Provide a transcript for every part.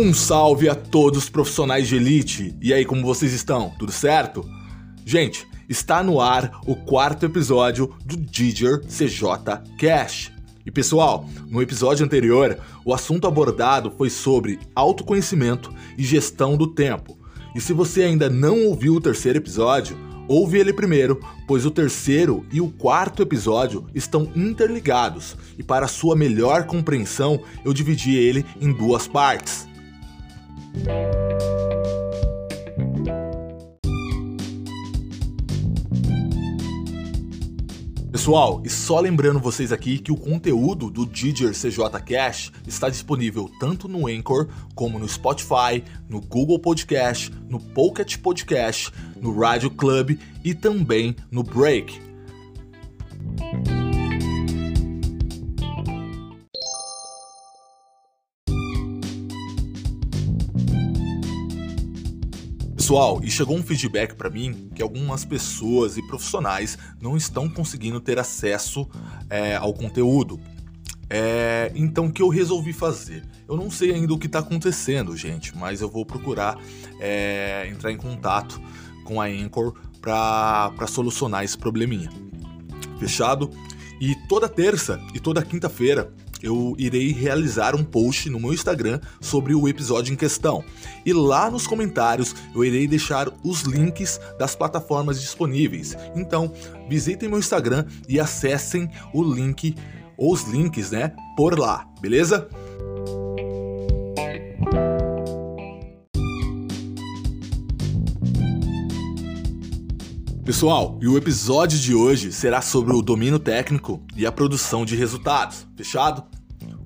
Um salve a todos os profissionais de elite. E aí, como vocês estão? Tudo certo? Gente, está no ar o quarto episódio do Diger CJ Cash. E pessoal, no episódio anterior, o assunto abordado foi sobre autoconhecimento e gestão do tempo. E se você ainda não ouviu o terceiro episódio, ouve ele primeiro, pois o terceiro e o quarto episódio estão interligados, e para sua melhor compreensão, eu dividi ele em duas partes. Pessoal, e só lembrando vocês aqui que o conteúdo do Didier CJ Cash está disponível tanto no Anchor como no Spotify, no Google Podcast, no Pocket Podcast, no Radio Club e também no Break. Pessoal, e chegou um feedback para mim que algumas pessoas e profissionais não estão conseguindo ter acesso é, ao conteúdo. É, então, o que eu resolvi fazer? Eu não sei ainda o que está acontecendo, gente, mas eu vou procurar é, entrar em contato com a Anchor para solucionar esse probleminha. Fechado? E toda terça e toda quinta-feira eu irei realizar um post no meu Instagram sobre o episódio em questão. E lá nos comentários eu irei deixar os links das plataformas disponíveis. Então, visitem meu Instagram e acessem o link ou os links, né, por lá, beleza? Pessoal, e o episódio de hoje será sobre o domínio técnico e a produção de resultados. Fechado?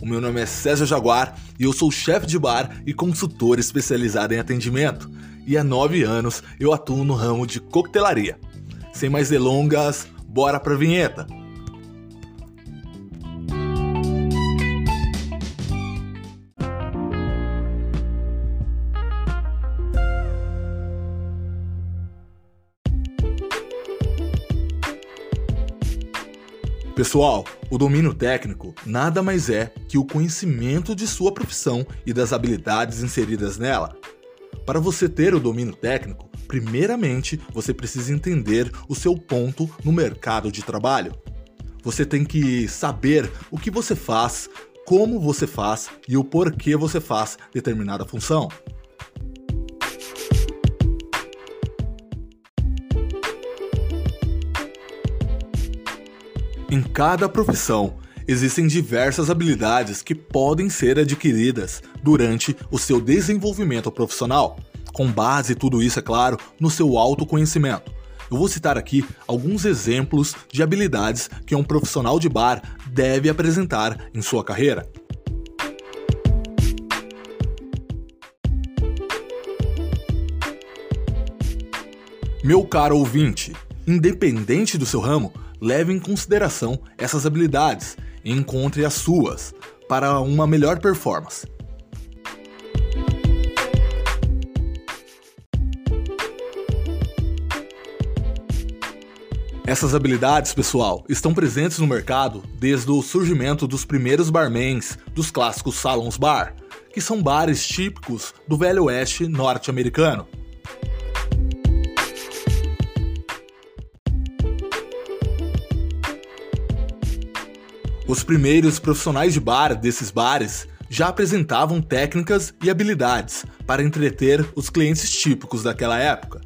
O meu nome é César Jaguar e eu sou chefe de bar e consultor especializado em atendimento. E há nove anos eu atuo no ramo de coquetelaria. Sem mais delongas, bora pra vinheta! Pessoal, o domínio técnico nada mais é que o conhecimento de sua profissão e das habilidades inseridas nela. Para você ter o domínio técnico, primeiramente você precisa entender o seu ponto no mercado de trabalho. Você tem que saber o que você faz, como você faz e o porquê você faz determinada função. Em cada profissão, existem diversas habilidades que podem ser adquiridas durante o seu desenvolvimento profissional, com base tudo isso, é claro, no seu autoconhecimento. Eu vou citar aqui alguns exemplos de habilidades que um profissional de bar deve apresentar em sua carreira. Meu caro ouvinte, independente do seu ramo, leve em consideração essas habilidades e encontre as suas para uma melhor performance. Essas habilidades, pessoal, estão presentes no mercado desde o surgimento dos primeiros barmans dos clássicos salons bar, que são bares típicos do Velho Oeste norte-americano. Os primeiros profissionais de bar desses bares já apresentavam técnicas e habilidades para entreter os clientes típicos daquela época.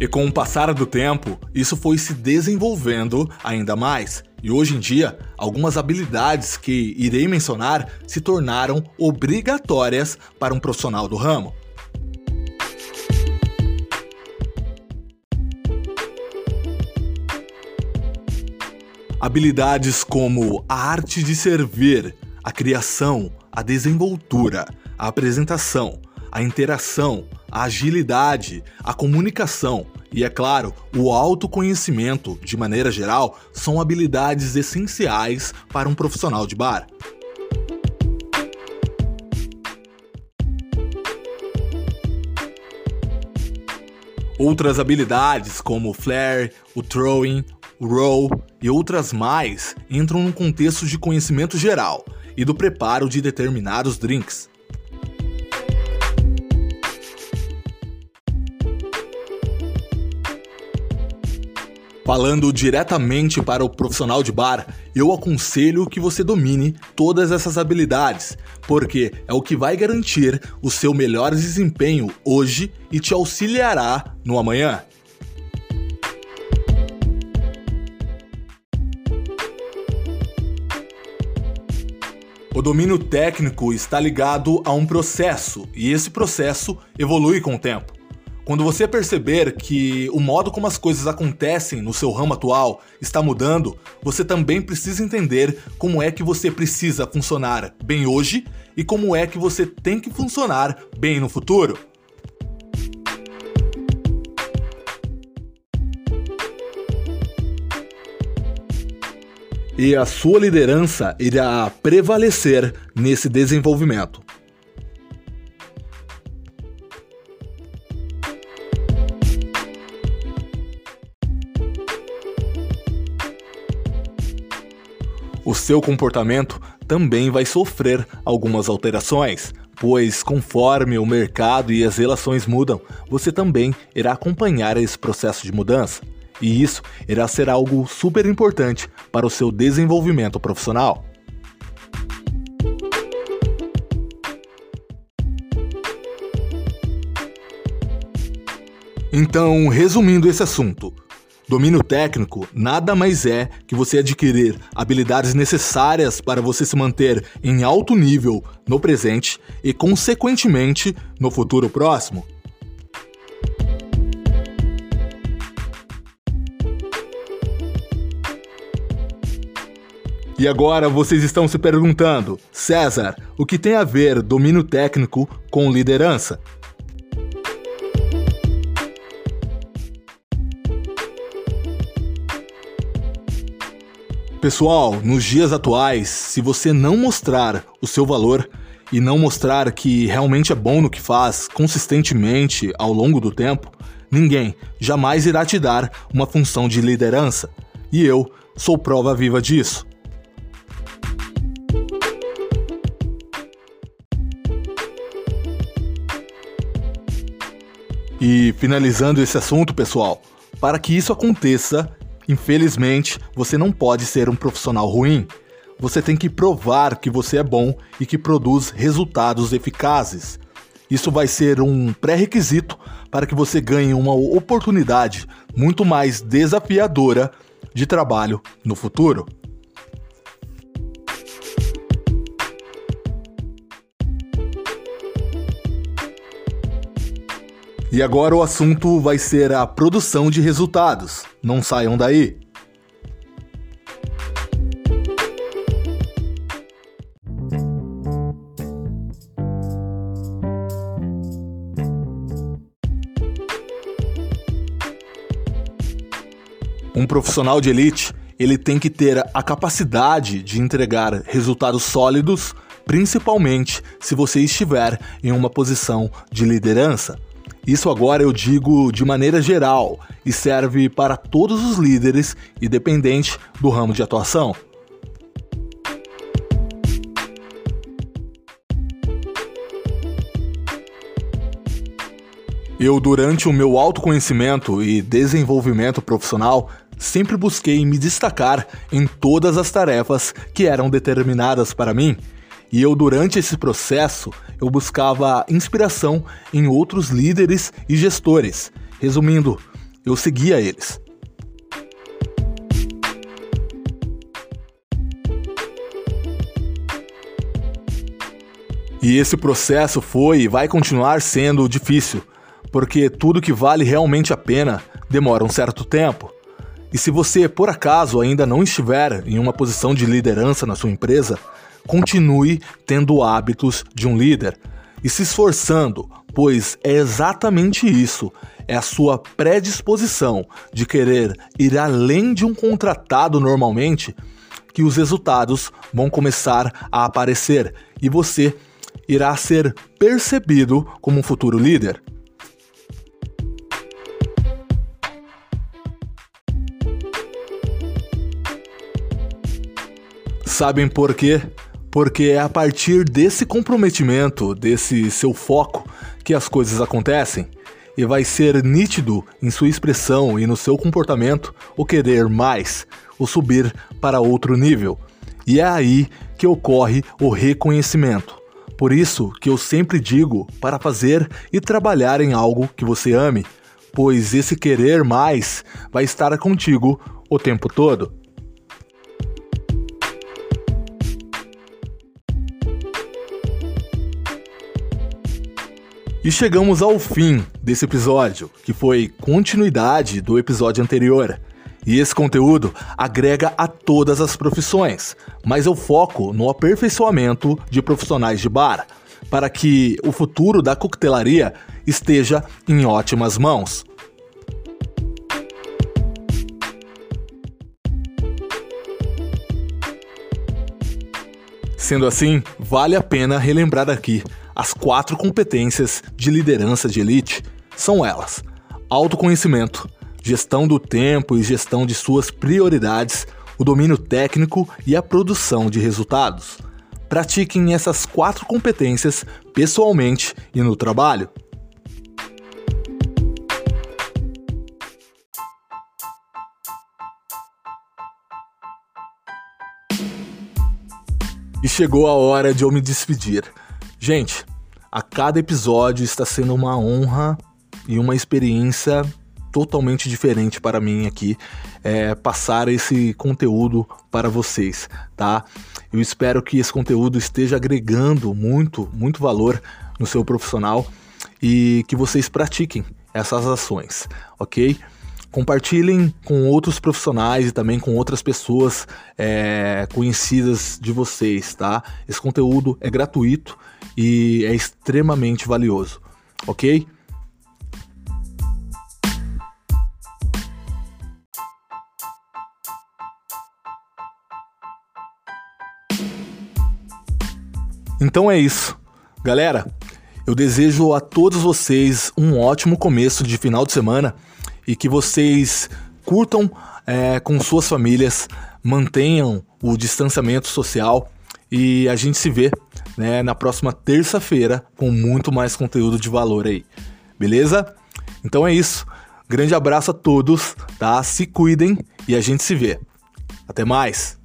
E com o passar do tempo, isso foi se desenvolvendo ainda mais. E hoje em dia, algumas habilidades que irei mencionar se tornaram obrigatórias para um profissional do ramo. Habilidades como a arte de servir, a criação, a desenvoltura, a apresentação, a interação, a agilidade, a comunicação e, é claro, o autoconhecimento, de maneira geral, são habilidades essenciais para um profissional de bar. Outras habilidades, como o flare, o throwing, Row e outras mais entram no contexto de conhecimento geral e do preparo de determinados drinks. Falando diretamente para o profissional de bar, eu aconselho que você domine todas essas habilidades, porque é o que vai garantir o seu melhor desempenho hoje e te auxiliará no amanhã. Domínio técnico está ligado a um processo e esse processo evolui com o tempo. Quando você perceber que o modo como as coisas acontecem no seu ramo atual está mudando, você também precisa entender como é que você precisa funcionar bem hoje e como é que você tem que funcionar bem no futuro. E a sua liderança irá prevalecer nesse desenvolvimento. o seu comportamento também vai sofrer algumas alterações, pois conforme o mercado e as relações mudam, você também irá acompanhar esse processo de mudança. E isso irá ser algo super importante para o seu desenvolvimento profissional. Então, resumindo esse assunto, Domínio técnico nada mais é que você adquirir habilidades necessárias para você se manter em alto nível no presente e, consequentemente, no futuro próximo. E agora vocês estão se perguntando, César, o que tem a ver domínio técnico com liderança? Pessoal, nos dias atuais, se você não mostrar o seu valor e não mostrar que realmente é bom no que faz consistentemente ao longo do tempo, ninguém jamais irá te dar uma função de liderança. E eu sou prova viva disso. E finalizando esse assunto, pessoal, para que isso aconteça, Infelizmente, você não pode ser um profissional ruim. Você tem que provar que você é bom e que produz resultados eficazes. Isso vai ser um pré-requisito para que você ganhe uma oportunidade muito mais desafiadora de trabalho no futuro. E agora o assunto vai ser a produção de resultados. Não saiam daí. Um profissional de elite, ele tem que ter a capacidade de entregar resultados sólidos, principalmente se você estiver em uma posição de liderança. Isso agora eu digo de maneira geral e serve para todos os líderes, independente do ramo de atuação. Eu, durante o meu autoconhecimento e desenvolvimento profissional, sempre busquei me destacar em todas as tarefas que eram determinadas para mim e eu, durante esse processo, eu buscava inspiração em outros líderes e gestores. Resumindo, eu seguia eles. E esse processo foi e vai continuar sendo difícil, porque tudo que vale realmente a pena demora um certo tempo. E se você, por acaso, ainda não estiver em uma posição de liderança na sua empresa, continue tendo hábitos de um líder e se esforçando, pois é exatamente isso. É a sua predisposição de querer ir além de um contratado normalmente que os resultados vão começar a aparecer e você irá ser percebido como um futuro líder. Sabem por quê? Porque é a partir desse comprometimento, desse seu foco, que as coisas acontecem. E vai ser nítido em sua expressão e no seu comportamento o querer mais, o subir para outro nível. E é aí que ocorre o reconhecimento. Por isso que eu sempre digo para fazer e trabalhar em algo que você ame, pois esse querer mais vai estar contigo o tempo todo. E chegamos ao fim desse episódio, que foi continuidade do episódio anterior. E esse conteúdo agrega a todas as profissões, mas eu foco no aperfeiçoamento de profissionais de bar, para que o futuro da coquetelaria esteja em ótimas mãos. Sendo assim, vale a pena relembrar aqui as quatro competências de liderança de elite são elas: autoconhecimento, gestão do tempo e gestão de suas prioridades, o domínio técnico e a produção de resultados. Pratiquem essas quatro competências pessoalmente e no trabalho. E chegou a hora de eu me despedir. Gente, a cada episódio está sendo uma honra e uma experiência totalmente diferente para mim aqui é, passar esse conteúdo para vocês, tá? Eu espero que esse conteúdo esteja agregando muito, muito valor no seu profissional e que vocês pratiquem essas ações, ok? Compartilhem com outros profissionais e também com outras pessoas é, conhecidas de vocês, tá? Esse conteúdo é gratuito e é extremamente valioso, ok? Então é isso. Galera, eu desejo a todos vocês um ótimo começo de final de semana e que vocês curtam é, com suas famílias, mantenham o distanciamento social e a gente se vê né, na próxima terça-feira com muito mais conteúdo de valor aí. Beleza? Então é isso. Grande abraço a todos, tá? Se cuidem e a gente se vê. Até mais.